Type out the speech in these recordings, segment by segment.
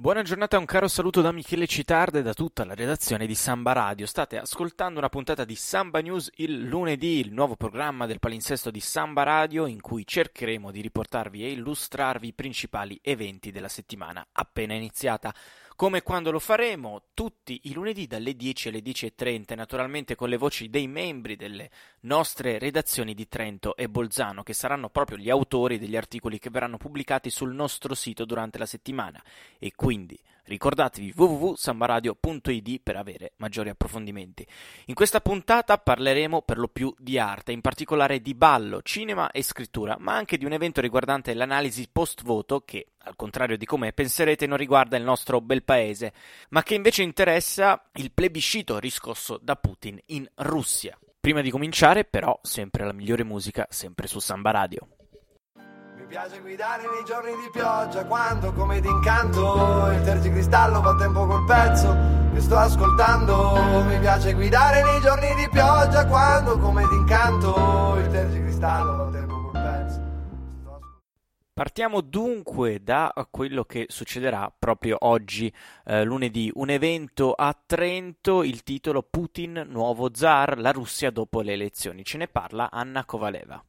Buona giornata e un caro saluto da Michele Citarda e da tutta la redazione di Samba Radio. State ascoltando una puntata di Samba News il lunedì, il nuovo programma del palinsesto di Samba Radio in cui cercheremo di riportarvi e illustrarvi i principali eventi della settimana appena iniziata come quando lo faremo tutti i lunedì dalle 10 alle 10.30, naturalmente con le voci dei membri delle nostre redazioni di Trento e Bolzano, che saranno proprio gli autori degli articoli che verranno pubblicati sul nostro sito durante la settimana. E quindi ricordatevi www.sambaradio.id per avere maggiori approfondimenti. In questa puntata parleremo per lo più di arte, in particolare di ballo, cinema e scrittura, ma anche di un evento riguardante l'analisi post-voto che al contrario di come penserete, non riguarda il nostro bel paese, ma che invece interessa il plebiscito riscosso da Putin in Russia. Prima di cominciare, però, sempre la migliore musica, sempre su Samba Radio. Piace guidare nei giorni di pioggia, quando come d'incanto il tergicristallo fa tempo col pezzo che sto ascoltando. Mi piace guidare nei giorni di pioggia, quando come d'incanto il tergicristallo fa tempo col pezzo. Partiamo dunque da quello che succederà proprio oggi, eh, lunedì, un evento a Trento, il titolo Putin, nuovo zar, la Russia dopo le elezioni. Ce ne parla Anna Kovaleva.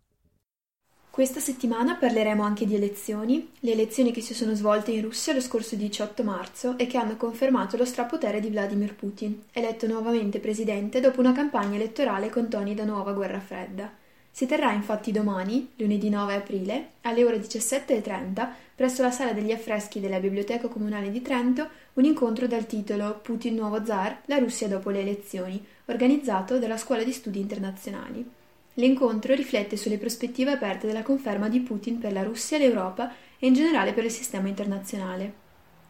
Questa settimana parleremo anche di elezioni, le elezioni che si sono svolte in Russia lo scorso 18 marzo e che hanno confermato lo strapotere di Vladimir Putin, eletto nuovamente presidente dopo una campagna elettorale con toni da nuova guerra fredda. Si terrà infatti domani, lunedì 9 aprile, alle ore 17.30, presso la sala degli affreschi della Biblioteca Comunale di Trento, un incontro dal titolo Putin nuovo zar, la Russia dopo le elezioni, organizzato dalla Scuola di Studi Internazionali. L'incontro riflette sulle prospettive aperte della conferma di Putin per la Russia, l'Europa e in generale per il sistema internazionale.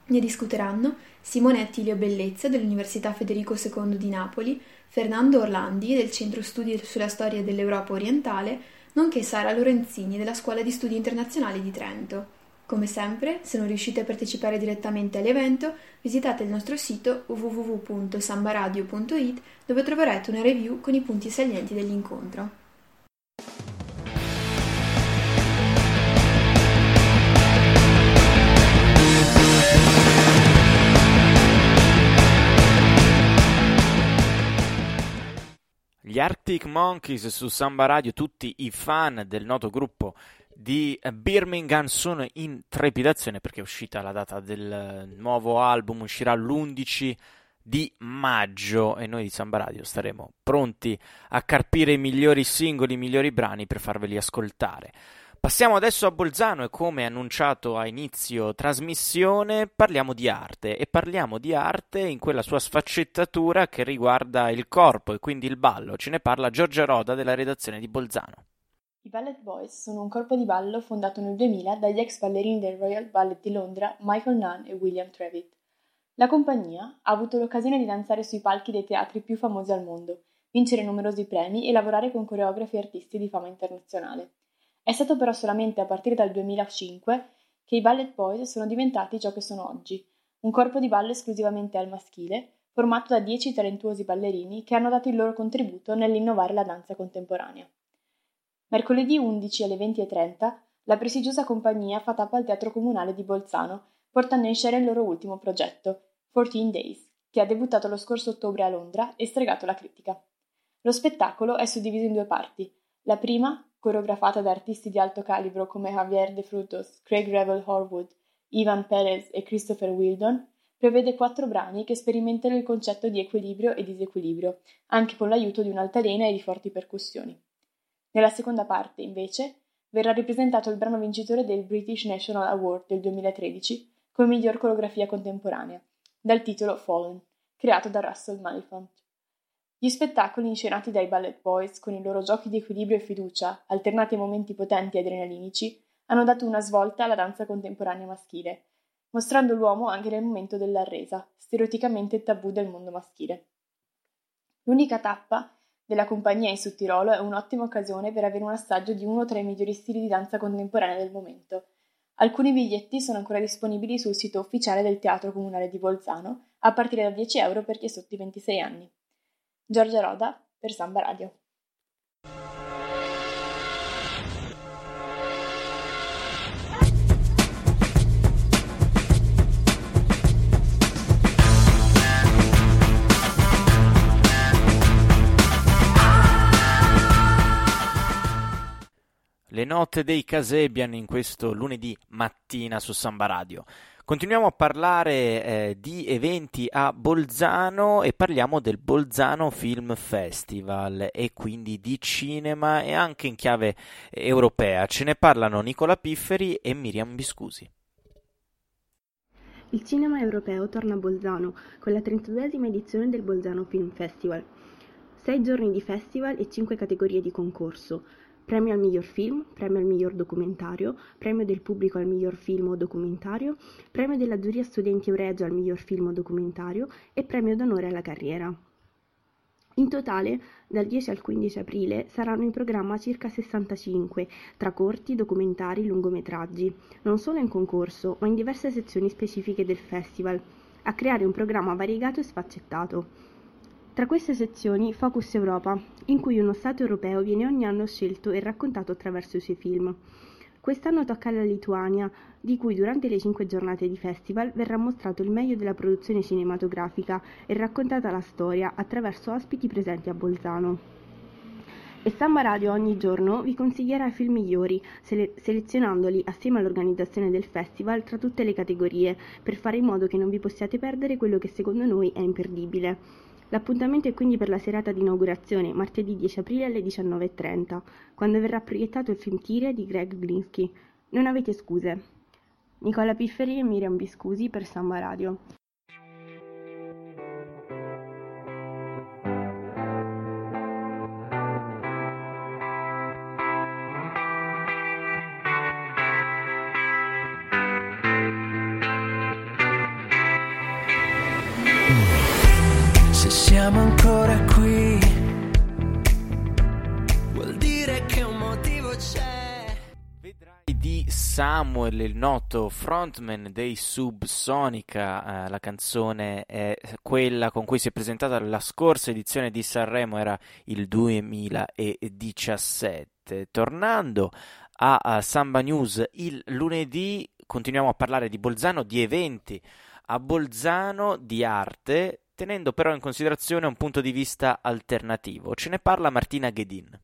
Ne discuteranno Simone Attilio Bellezza dell'Università Federico II di Napoli, Fernando Orlandi del Centro Studi sulla Storia dell'Europa Orientale, nonché Sara Lorenzini della Scuola di Studi Internazionali di Trento. Come sempre, se non riuscite a partecipare direttamente all'evento, visitate il nostro sito www.sambaradio.it dove troverete una review con i punti salienti dell'incontro. Gli Arctic Monkeys su Samba Radio, tutti i fan del noto gruppo di Birmingham sono in trepidazione perché è uscita la data del nuovo album, uscirà l'11 di maggio e noi di Samba Radio staremo pronti a carpire i migliori singoli, i migliori brani per farveli ascoltare. Passiamo adesso a Bolzano e come annunciato a inizio trasmissione parliamo di arte e parliamo di arte in quella sua sfaccettatura che riguarda il corpo e quindi il ballo. Ce ne parla Giorgia Roda della redazione di Bolzano. I Ballet Boys sono un corpo di ballo fondato nel 2000 dagli ex ballerini del Royal Ballet di Londra Michael Nunn e William Trevitt. La compagnia ha avuto l'occasione di danzare sui palchi dei teatri più famosi al mondo, vincere numerosi premi e lavorare con coreografi e artisti di fama internazionale. È stato però solamente a partire dal 2005 che i Ballet Boys sono diventati ciò che sono oggi, un corpo di ballo esclusivamente al maschile, formato da dieci talentuosi ballerini che hanno dato il loro contributo nell'innovare la danza contemporanea. Mercoledì 11 alle 20.30 la prestigiosa compagnia fa tappa al Teatro Comunale di Bolzano, portando in scena il loro ultimo progetto, 14 Days, che ha debuttato lo scorso ottobre a Londra e stregato la critica. Lo spettacolo è suddiviso in due parti. La prima, coreografata da artisti di alto calibro come Javier De Frutos, Craig Revel Horwood, Ivan Perez e Christopher Wildon, prevede quattro brani che sperimentano il concetto di equilibrio e disequilibrio, anche con l'aiuto di un'altalena e di forti percussioni. Nella seconda parte, invece, verrà ripresentato il brano vincitore del British National Award del 2013 come miglior coreografia contemporanea, dal titolo Fallen, creato da Russell Malifant. Gli spettacoli inscenati dai Ballet Boys, con i loro giochi di equilibrio e fiducia, alternati a momenti potenti e adrenalinici, hanno dato una svolta alla danza contemporanea maschile, mostrando l'uomo anche nel momento della resa, stereotipamente tabù del mondo maschile. L'unica tappa della compagnia in Sudtirolo è un'ottima occasione per avere un assaggio di uno tra i migliori stili di danza contemporanea del momento. Alcuni biglietti sono ancora disponibili sul sito ufficiale del Teatro Comunale di Bolzano, a partire da 10 euro per chi è sotto i 26 anni. Giorgio Roda per Samba Radio. Le note dei Casebian in questo lunedì mattina su Samba Radio. Continuiamo a parlare eh, di eventi a Bolzano e parliamo del Bolzano Film Festival e quindi di cinema e anche in chiave europea. Ce ne parlano Nicola Pifferi e Miriam Biscusi. Il cinema europeo torna a Bolzano con la 32esima edizione del Bolzano Film Festival. Sei giorni di festival e cinque categorie di concorso premio al miglior film, premio al miglior documentario, premio del pubblico al miglior film o documentario, premio della giuria studenti Euregio al miglior film o documentario e premio d'onore alla carriera. In totale, dal 10 al 15 aprile saranno in programma circa 65, tra corti, documentari, lungometraggi, non solo in concorso, ma in diverse sezioni specifiche del festival, a creare un programma variegato e sfaccettato. Tra queste sezioni Focus Europa, in cui uno Stato europeo viene ogni anno scelto e raccontato attraverso i suoi film. Quest'anno tocca alla Lituania, di cui durante le cinque giornate di festival verrà mostrato il meglio della produzione cinematografica e raccontata la storia attraverso ospiti presenti a Bolzano. E Samba Radio ogni giorno vi consiglierà i film migliori, sele- selezionandoli assieme all'organizzazione del festival tra tutte le categorie, per fare in modo che non vi possiate perdere quello che secondo noi è imperdibile. L'appuntamento è quindi per la serata di inaugurazione, martedì 10 aprile alle 19.30, quando verrà proiettato il film Tire di Greg Glinsky. Non avete scuse. Nicola Pifferi e Miriam Biscusi per Samba Radio. Samuel, il noto frontman dei Subsonica. Eh, la canzone è quella con cui si è presentata la scorsa edizione di Sanremo, era il 2017. Tornando a, a Samba News il lunedì, continuiamo a parlare di Bolzano, di eventi a Bolzano di arte tenendo però in considerazione un punto di vista alternativo. Ce ne parla Martina Ghedin.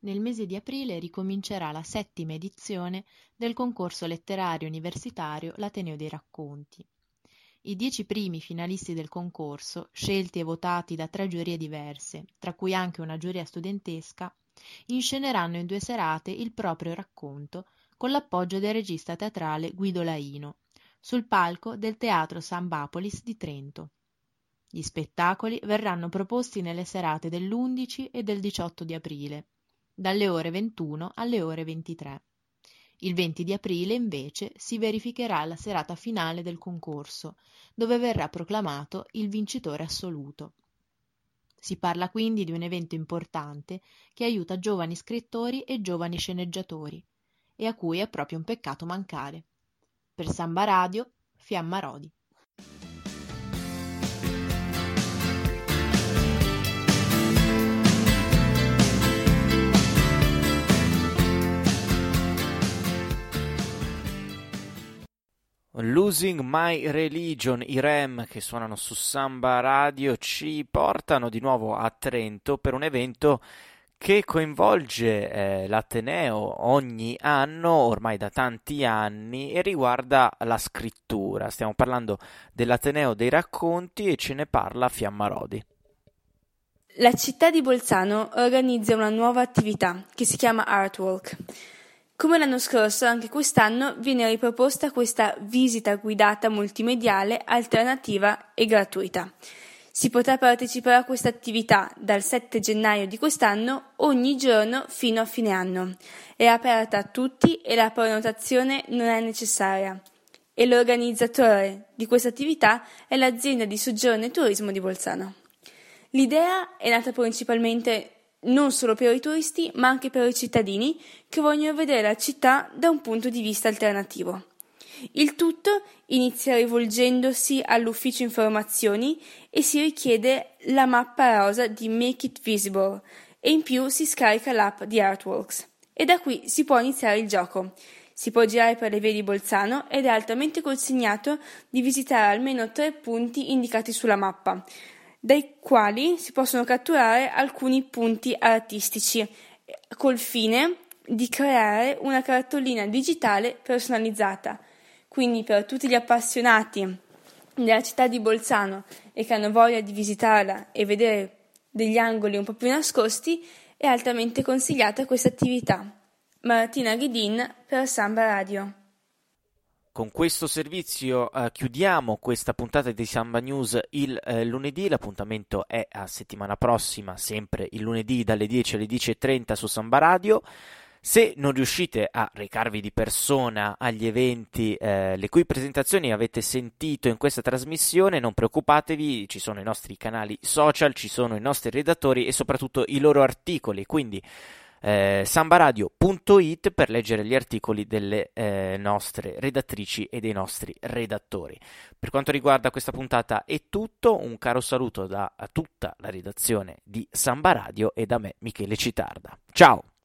Nel mese di aprile ricomincerà la settima edizione del concorso letterario universitario L'Ateneo dei Racconti. I dieci primi finalisti del concorso, scelti e votati da tre giurie diverse, tra cui anche una giuria studentesca, insceneranno in due serate il proprio racconto con l'appoggio del regista teatrale Guido Laino, sul palco del Teatro Sambapolis di Trento. Gli spettacoli verranno proposti nelle serate dell'11 e del 18 di aprile, dalle ore 21 alle ore 23. Il 20 di aprile, invece, si verificherà la serata finale del concorso, dove verrà proclamato il vincitore assoluto. Si parla quindi di un evento importante che aiuta giovani scrittori e giovani sceneggiatori, e a cui è proprio un peccato mancare. Per Samba Radio, Fiamma Rodi. Losing My Religion, i Rem che suonano su Samba Radio ci portano di nuovo a Trento per un evento che coinvolge eh, l'Ateneo ogni anno, ormai da tanti anni, e riguarda la scrittura. Stiamo parlando dell'Ateneo dei racconti e ce ne parla Fiammarodi. La città di Bolzano organizza una nuova attività che si chiama Artwalk. Come l'anno scorso, anche quest'anno viene riproposta questa visita guidata multimediale alternativa e gratuita. Si potrà partecipare a questa attività dal 7 gennaio di quest'anno ogni giorno fino a fine anno. È aperta a tutti e la prenotazione non è necessaria. E l'organizzatore di questa attività è l'azienda di soggiorno e turismo di Bolzano. L'idea è nata principalmente non solo per i turisti, ma anche per i cittadini che vogliono vedere la città da un punto di vista alternativo. Il tutto inizia rivolgendosi all'ufficio informazioni e si richiede la mappa rosa di Make It Visible e in più si scarica l'app di Artworks. E da qui si può iniziare il gioco. Si può girare per le vie di Bolzano ed è altamente consigliato di visitare almeno tre punti indicati sulla mappa, dai quali si possono catturare alcuni punti artistici col fine di creare una cartolina digitale personalizzata. Quindi per tutti gli appassionati della città di Bolzano e che hanno voglia di visitarla e vedere degli angoli un po' più nascosti, è altamente consigliata questa attività. Martina Ghidin per Samba Radio. Con questo servizio eh, chiudiamo questa puntata di Samba News il eh, lunedì, l'appuntamento è a settimana prossima, sempre il lunedì dalle 10 alle 10.30 su Samba Radio. Se non riuscite a recarvi di persona agli eventi, eh, le cui presentazioni avete sentito in questa trasmissione, non preoccupatevi, ci sono i nostri canali social, ci sono i nostri redattori e soprattutto i loro articoli, quindi eh, sambaradio.it per leggere gli articoli delle eh, nostre redattrici e dei nostri redattori. Per quanto riguarda questa puntata è tutto, un caro saluto da tutta la redazione di Samba Radio e da me Michele Citarda. Ciao!